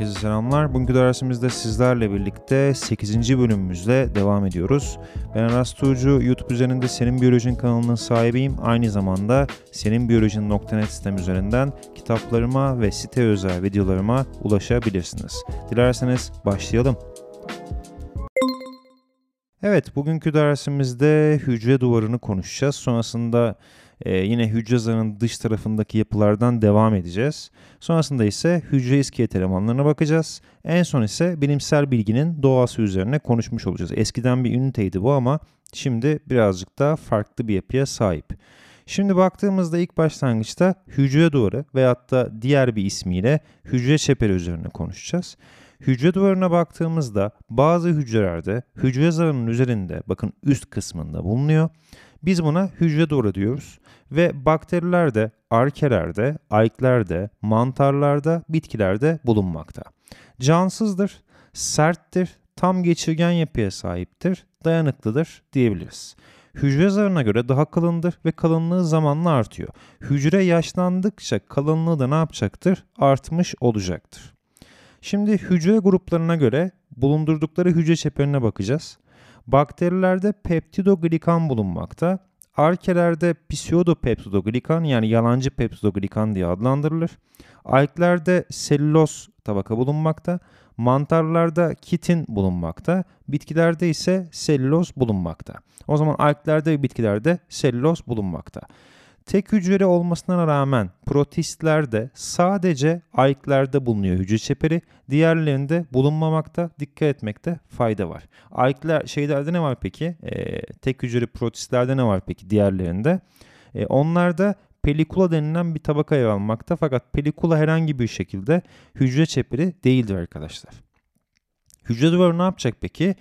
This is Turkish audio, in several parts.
herkese selamlar. Bugünkü dersimizde sizlerle birlikte 8. bölümümüzle devam ediyoruz. Ben Aras Tuğcu, YouTube üzerinde Senin Biyolojin kanalının sahibiyim. Aynı zamanda seninbiyolojin.net sitem üzerinden kitaplarıma ve site özel videolarıma ulaşabilirsiniz. Dilerseniz başlayalım. Evet, bugünkü dersimizde hücre duvarını konuşacağız. Sonrasında ee, yine hücre zarının dış tarafındaki yapılardan devam edeceğiz. Sonrasında ise hücre iskelet elemanlarına bakacağız. En son ise bilimsel bilginin doğası üzerine konuşmuş olacağız. Eskiden bir üniteydi bu ama şimdi birazcık daha farklı bir yapıya sahip. Şimdi baktığımızda ilk başlangıçta hücre duvarı veyahut da diğer bir ismiyle hücre çeperi üzerine konuşacağız. Hücre duvarına baktığımızda bazı hücrelerde hücre zarının üzerinde bakın üst kısmında bulunuyor. Biz buna hücre duvarı diyoruz ve bakterilerde, arkelerde, ayklerde, mantarlarda, bitkilerde bulunmakta. Cansızdır, serttir, tam geçirgen yapıya sahiptir, dayanıklıdır diyebiliriz. Hücre zarına göre daha kalındır ve kalınlığı zamanla artıyor. Hücre yaşlandıkça kalınlığı da ne yapacaktır? Artmış olacaktır. Şimdi hücre gruplarına göre bulundurdukları hücre çeperine bakacağız. Bakterilerde peptidoglikan bulunmakta. Arkelerde pseudopeptidoglikan yani yalancı peptidoglikan diye adlandırılır. Alklerde selüloz tabaka bulunmakta. Mantarlarda kitin bulunmakta. Bitkilerde ise selüloz bulunmakta. O zaman alklerde ve bitkilerde selüloz bulunmakta. Tek hücreli olmasına rağmen protistlerde sadece ayklerde bulunuyor hücre çeperi. Diğerlerinde bulunmamakta, dikkat etmekte fayda var. Aykler şeylerde ne var peki? Ee, tek hücreli protistlerde ne var peki diğerlerinde? Ee, onlarda pelikula denilen bir tabaka yer almakta fakat pelikula herhangi bir şekilde hücre çeperi değildir arkadaşlar. Hücre duvarı ne yapacak peki?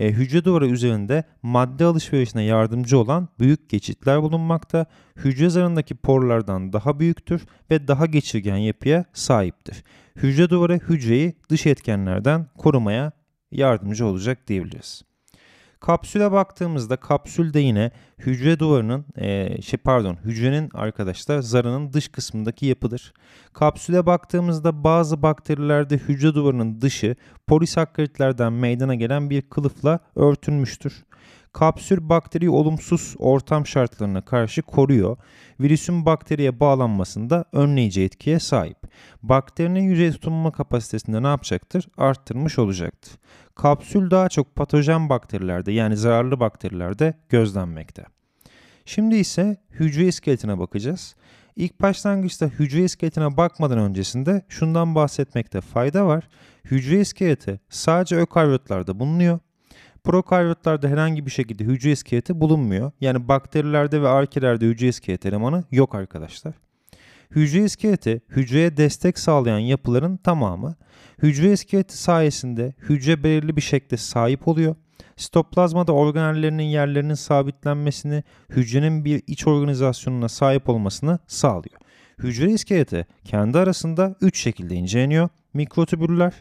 E, hücre duvarı üzerinde madde alışverişine yardımcı olan büyük geçitler bulunmakta. Hücre zarındaki porlardan daha büyüktür ve daha geçirgen yapıya sahiptir. Hücre duvarı hücreyi dış etkenlerden korumaya yardımcı olacak diyebiliriz. Kapsüle baktığımızda kapsülde yine hücre duvarının e, şey pardon hücrenin arkadaşlar zarının dış kısmındaki yapıdır. Kapsüle baktığımızda bazı bakterilerde hücre duvarının dışı polisakkaritlerden meydana gelen bir kılıfla örtülmüştür. Kapsül bakteriyi olumsuz ortam şartlarına karşı koruyor. Virüsün bakteriye bağlanmasında önleyici etkiye sahip. Bakterinin yüzey tutunma kapasitesinde ne yapacaktır? Arttırmış olacaktır. Kapsül daha çok patojen bakterilerde yani zararlı bakterilerde gözlenmekte. Şimdi ise hücre iskeletine bakacağız. İlk başlangıçta hücre iskeletine bakmadan öncesinde şundan bahsetmekte fayda var. Hücre iskeleti sadece ökaryotlarda bulunuyor. Prokaryotlarda herhangi bir şekilde hücre iskeleti bulunmuyor. Yani bakterilerde ve arkelerde hücre iskeleti elemanı yok arkadaşlar. Hücre iskeleti hücreye destek sağlayan yapıların tamamı. Hücre iskeleti sayesinde hücre belirli bir şekilde sahip oluyor. Sitoplazmada organellerinin yerlerinin sabitlenmesini, hücrenin bir iç organizasyonuna sahip olmasını sağlıyor. Hücre iskeleti kendi arasında 3 şekilde inceleniyor. Mikrotübüller,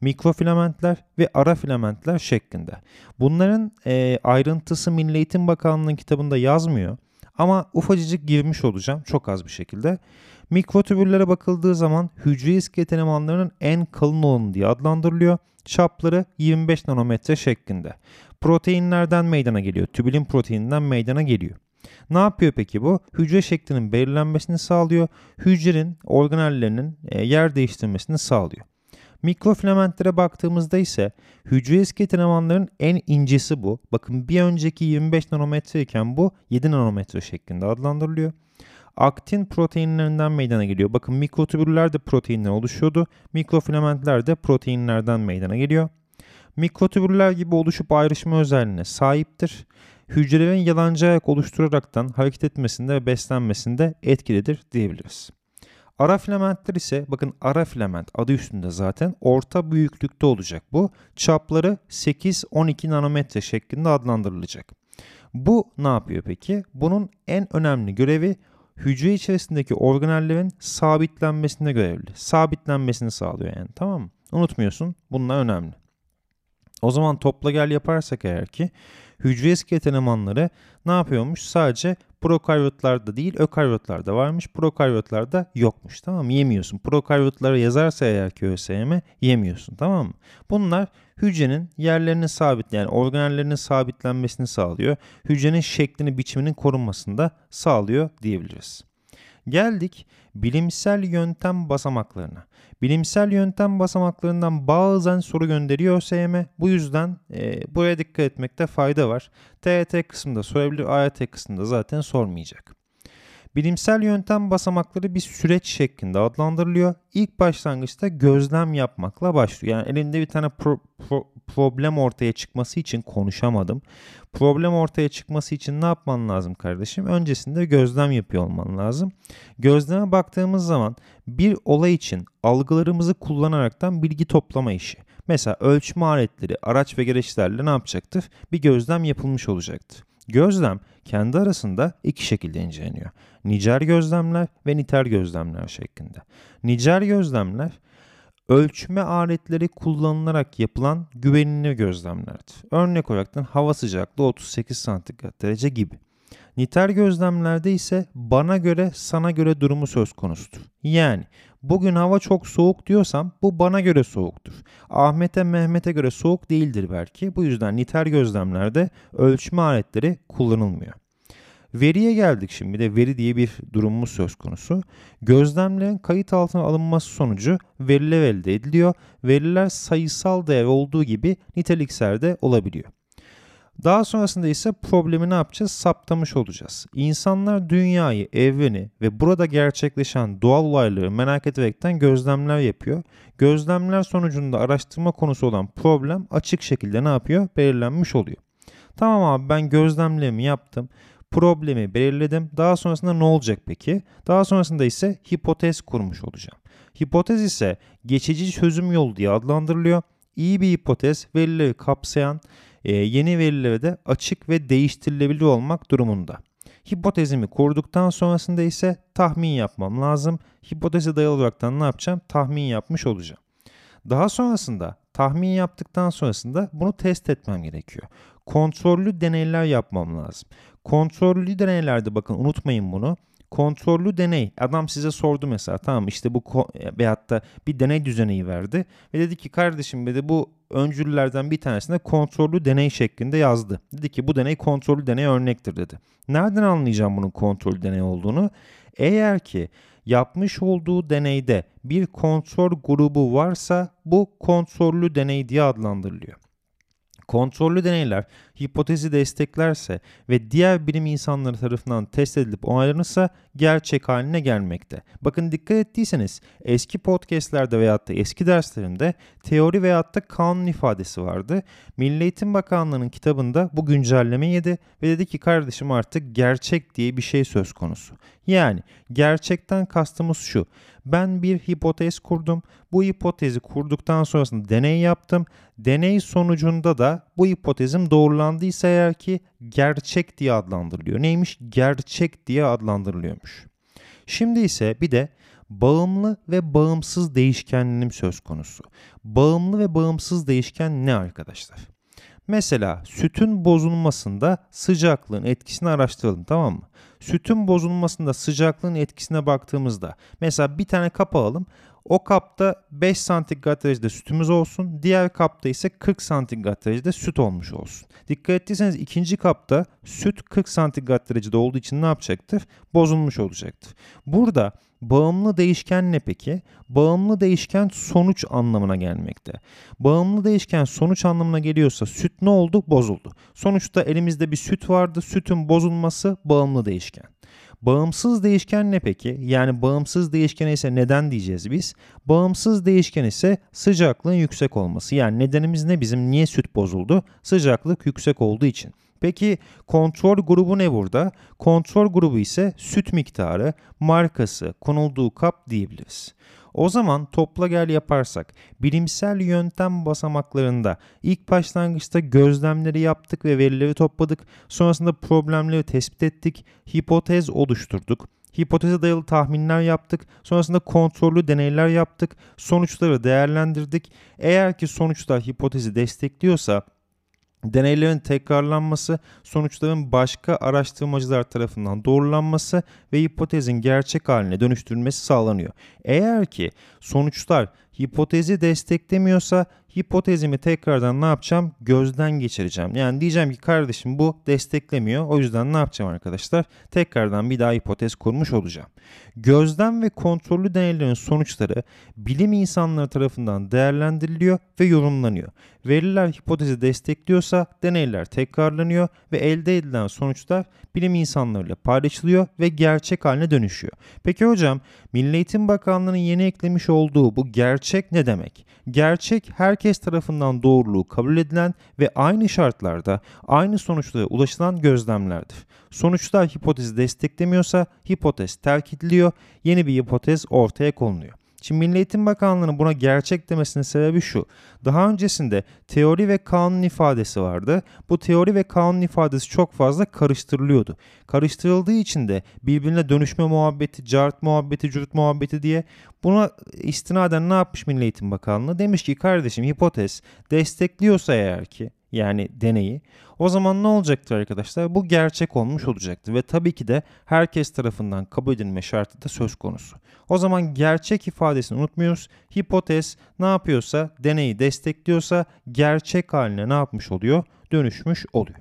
mikrofilamentler ve ara filamentler şeklinde. Bunların e, ayrıntısı Milli Eğitim Bakanlığı'nın kitabında yazmıyor. Ama ufacıcık girmiş olacağım çok az bir şekilde. Mikrotübüllere bakıldığı zaman hücre iskelet elemanlarının en kalın olanı diye adlandırılıyor. Çapları 25 nanometre şeklinde. Proteinlerden meydana geliyor. Tübülin proteininden meydana geliyor. Ne yapıyor peki bu? Hücre şeklinin belirlenmesini sağlıyor. Hücrenin organellerinin e, yer değiştirmesini sağlıyor. Mikrofilamentlere baktığımızda ise hücre iskelet elemanların en incesi bu. Bakın bir önceki 25 nanometre iken bu 7 nanometre şeklinde adlandırılıyor. Aktin proteinlerinden meydana geliyor. Bakın mikrotübüller de proteinler oluşuyordu. Mikrofilamentler de proteinlerden meydana geliyor. Mikrotübüller gibi oluşup ayrışma özelliğine sahiptir. Hücrelerin yalancı ayak oluşturaraktan hareket etmesinde ve beslenmesinde etkilidir diyebiliriz. Ara filamentler ise bakın ara filament adı üstünde zaten orta büyüklükte olacak bu. Çapları 8-12 nanometre şeklinde adlandırılacak. Bu ne yapıyor peki? Bunun en önemli görevi hücre içerisindeki organellerin sabitlenmesine görevli. Sabitlenmesini sağlıyor yani tamam mı? Unutmuyorsun bunlar önemli. O zaman topla gel yaparsak eğer ki hücre iskelet elemanları ne yapıyormuş? Sadece prokaryotlarda değil ökaryotlarda varmış. Prokaryotlarda yokmuş tamam mı? Yemiyorsun. Prokaryotlara yazarsa eğer ki ÖSYM yemiyorsun tamam mı? Bunlar hücrenin yerlerini sabit yani organellerinin sabitlenmesini sağlıyor. Hücrenin şeklini biçiminin korunmasını da sağlıyor diyebiliriz. Geldik bilimsel yöntem basamaklarına. Bilimsel yöntem basamaklarından bazen soru gönderiyor ÖSYM. Bu yüzden e, buraya dikkat etmekte fayda var. TET kısmında sorabilir, AYT kısmında zaten sormayacak. Bilimsel yöntem basamakları bir süreç şeklinde adlandırılıyor. İlk başlangıçta gözlem yapmakla başlıyor. Yani elinde bir tane pro, pro, problem ortaya çıkması için konuşamadım. Problem ortaya çıkması için ne yapman lazım kardeşim? Öncesinde gözlem yapıyor olman lazım. Gözleme baktığımız zaman bir olay için algılarımızı kullanaraktan bilgi toplama işi. Mesela ölçme aletleri, araç ve gereçlerle ne yapacaktır? Bir gözlem yapılmış olacaktır. Gözlem kendi arasında iki şekilde inceleniyor. Nicel gözlemler ve nitel gözlemler şeklinde. Nicel gözlemler ölçme aletleri kullanılarak yapılan güvenilir gözlemlerdir. Örnek olarak hava sıcaklığı 38 santigrat derece gibi. Nitel gözlemlerde ise bana göre sana göre durumu söz konusudur. Yani bugün hava çok soğuk diyorsam bu bana göre soğuktur. Ahmet'e Mehmet'e göre soğuk değildir belki. Bu yüzden nitel gözlemlerde ölçme aletleri kullanılmıyor. Veriye geldik şimdi de veri diye bir durumumuz söz konusu. Gözlemlerin kayıt altına alınması sonucu veriler elde ediliyor. Veriler sayısal değer olduğu gibi niteliksel de olabiliyor. Daha sonrasında ise problemi ne yapacağız? Saptamış olacağız. İnsanlar dünyayı, evreni ve burada gerçekleşen doğal olayları merak ederekten gözlemler yapıyor. Gözlemler sonucunda araştırma konusu olan problem açık şekilde ne yapıyor? Belirlenmiş oluyor. Tamam abi ben gözlemlerimi yaptım problemi belirledim. Daha sonrasında ne olacak peki? Daha sonrasında ise hipotez kurmuş olacağım. Hipotez ise geçici çözüm yolu diye adlandırılıyor. İyi bir hipotez verileri kapsayan yeni verilere de açık ve değiştirilebilir olmak durumunda. Hipotezimi kurduktan sonrasında ise tahmin yapmam lazım. Hipoteze dayalı olaraktan ne yapacağım? Tahmin yapmış olacağım. Daha sonrasında tahmin yaptıktan sonrasında bunu test etmem gerekiyor. Kontrollü deneyler yapmam lazım. Kontrollü deneylerde bakın unutmayın bunu. Kontrollü deney. Adam size sordu mesela tamam işte bu veyahut da bir deney düzeneyi verdi. Ve dedi ki kardeşim dedi bu öncüllerden bir tanesinde kontrollü deney şeklinde yazdı. Dedi ki bu deney kontrollü deney örnektir dedi. Nereden anlayacağım bunun kontrollü deney olduğunu? Eğer ki yapmış olduğu deneyde bir kontrol grubu varsa bu kontrollü deney diye adlandırılıyor. Kontrollü deneyler hipotezi desteklerse ve diğer bilim insanları tarafından test edilip onaylanırsa gerçek haline gelmekte. Bakın dikkat ettiyseniz eski podcastlerde veyahut da eski derslerimde teori veyahut da kanun ifadesi vardı. Milli Eğitim Bakanlığı'nın kitabında bu güncelleme yedi ve dedi ki kardeşim artık gerçek diye bir şey söz konusu. Yani gerçekten kastımız şu. Ben bir hipotez kurdum. Bu hipotezi kurduktan sonrasında deney yaptım. Deney sonucunda da bu hipotezim doğrulandıysa eğer ki gerçek diye adlandırılıyor. Neymiş? Gerçek diye adlandırılıyormuş. Şimdi ise bir de bağımlı ve bağımsız değişkenliğim söz konusu. Bağımlı ve bağımsız değişken ne arkadaşlar? Mesela sütün bozulmasında sıcaklığın etkisini araştıralım tamam mı? Sütün bozulmasında sıcaklığın etkisine baktığımızda mesela bir tane kap alalım. O kapta 5 santigrat derecede sütümüz olsun. Diğer kapta ise 40 santigrat derecede süt olmuş olsun. Dikkat ettiyseniz ikinci kapta süt 40 santigrat derecede olduğu için ne yapacaktır? Bozulmuş olacaktır. Burada Bağımlı değişken ne peki? Bağımlı değişken sonuç anlamına gelmekte. Bağımlı değişken sonuç anlamına geliyorsa süt ne oldu? Bozuldu. Sonuçta elimizde bir süt vardı. Sütün bozulması bağımlı değişken. Bağımsız değişken ne peki? Yani bağımsız değişken ise neden diyeceğiz biz? Bağımsız değişken ise sıcaklığın yüksek olması. Yani nedenimiz ne bizim? Niye süt bozuldu? Sıcaklık yüksek olduğu için. Peki kontrol grubu ne burada? Kontrol grubu ise süt miktarı, markası, konulduğu kap diyebiliriz. O zaman topla gel yaparsak bilimsel yöntem basamaklarında ilk başlangıçta gözlemleri yaptık ve verileri topladık. Sonrasında problemleri tespit ettik, hipotez oluşturduk. Hipoteze dayalı tahminler yaptık. Sonrasında kontrollü deneyler yaptık. Sonuçları değerlendirdik. Eğer ki sonuçlar hipotezi destekliyorsa deneylerin tekrarlanması, sonuçların başka araştırmacılar tarafından doğrulanması ve hipotezin gerçek haline dönüştürülmesi sağlanıyor. Eğer ki sonuçlar hipotezi desteklemiyorsa hipotezimi tekrardan ne yapacağım? Gözden geçireceğim. Yani diyeceğim ki kardeşim bu desteklemiyor. O yüzden ne yapacağım arkadaşlar? Tekrardan bir daha hipotez kurmuş olacağım. Gözlem ve kontrollü deneylerin sonuçları bilim insanları tarafından değerlendiriliyor ve yorumlanıyor. Veriler hipotezi destekliyorsa deneyler tekrarlanıyor ve elde edilen sonuçlar bilim insanlarıyla paylaşılıyor ve gerçek haline dönüşüyor. Peki hocam Milli Eğitim Bakanlığı'nın yeni eklemiş olduğu bu gerçek ne demek? Gerçek herkes tarafından doğruluğu kabul edilen ve aynı şartlarda aynı sonuçlara ulaşılan gözlemlerdir. Sonuçlar hipotezi desteklemiyorsa hipotez terk ediliyor, yeni bir hipotez ortaya konuluyor. Şimdi Milli Eğitim Bakanlığı'nın buna gerçek demesinin sebebi şu. Daha öncesinde teori ve kanun ifadesi vardı. Bu teori ve kanun ifadesi çok fazla karıştırılıyordu. Karıştırıldığı için de birbirine dönüşme muhabbeti, cart muhabbeti, cürt muhabbeti diye buna istinaden ne yapmış Milli Eğitim Bakanlığı? Demiş ki kardeşim hipotez destekliyorsa eğer ki yani deneyi o zaman ne olacaktır arkadaşlar? Bu gerçek olmuş olacaktır ve tabii ki de herkes tarafından kabul edilme şartı da söz konusu. O zaman gerçek ifadesini unutmuyoruz. Hipotez ne yapıyorsa, deneyi destekliyorsa gerçek haline ne yapmış oluyor? Dönüşmüş oluyor.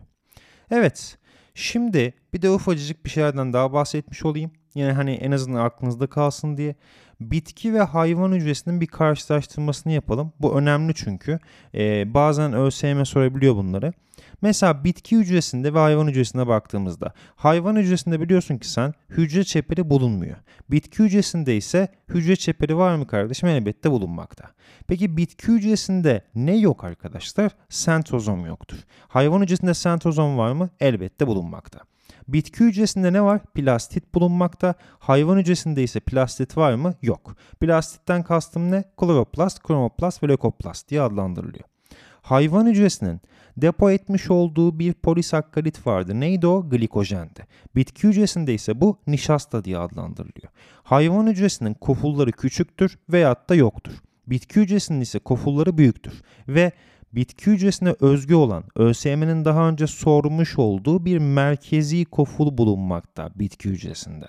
Evet, şimdi bir de ufacık bir şeylerden daha bahsetmiş olayım. Yine hani en azından aklınızda kalsın diye bitki ve hayvan hücresinin bir karşılaştırmasını yapalım. Bu önemli çünkü. Ee, bazen ÖSYM sorabiliyor bunları. Mesela bitki hücresinde ve hayvan hücresine baktığımızda hayvan hücresinde biliyorsun ki sen hücre çeperi bulunmuyor. Bitki hücresinde ise hücre çeperi var mı kardeşim? Elbette bulunmakta. Peki bitki hücresinde ne yok arkadaşlar? Sentozom yoktur. Hayvan hücresinde sentozom var mı? Elbette bulunmakta. Bitki hücresinde ne var? Plastit bulunmakta. Hayvan hücresinde ise plastit var mı? Yok. Plastitten kastım ne? Kloroplast, kromoplast ve lökoplast diye adlandırılıyor. Hayvan hücresinin depo etmiş olduğu bir polisakkarit vardı. Neydi o? Glikojendi. Bitki hücresinde ise bu nişasta diye adlandırılıyor. Hayvan hücresinin kofulları küçüktür veyahut da yoktur. Bitki hücresinin ise kofulları büyüktür ve bitki hücresine özgü olan ÖSYM'nin daha önce sormuş olduğu bir merkezi koful bulunmakta bitki hücresinde.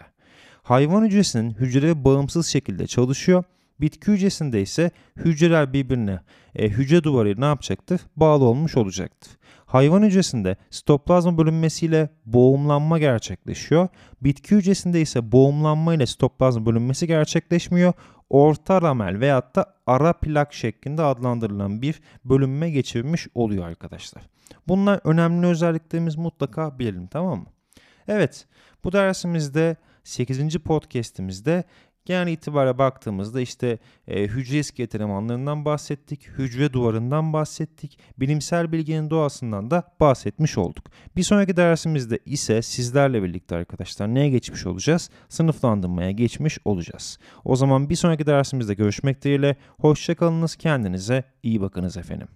Hayvan hücresinin hücre bağımsız şekilde çalışıyor. Bitki hücresinde ise hücreler birbirine e, hücre duvarı ne yapacaktır? Bağlı olmuş olacaktır. Hayvan hücresinde sitoplazma bölünmesiyle boğumlanma gerçekleşiyor. Bitki hücresinde ise boğumlanma ile sitoplazma bölünmesi gerçekleşmiyor orta ramel veyahut da ara plak şeklinde adlandırılan bir bölünme geçirmiş oluyor arkadaşlar. Bunlar önemli özelliklerimiz mutlaka bilelim tamam mı? Evet bu dersimizde 8. podcast'imizde Genel itibara baktığımızda işte e, hücre iskelet elemanlarından bahsettik, hücre duvarından bahsettik, bilimsel bilginin doğasından da bahsetmiş olduk. Bir sonraki dersimizde ise sizlerle birlikte arkadaşlar neye geçmiş olacağız? Sınıflandırmaya geçmiş olacağız. O zaman bir sonraki dersimizde görüşmek dileğiyle. Hoşçakalınız, kendinize iyi bakınız efendim.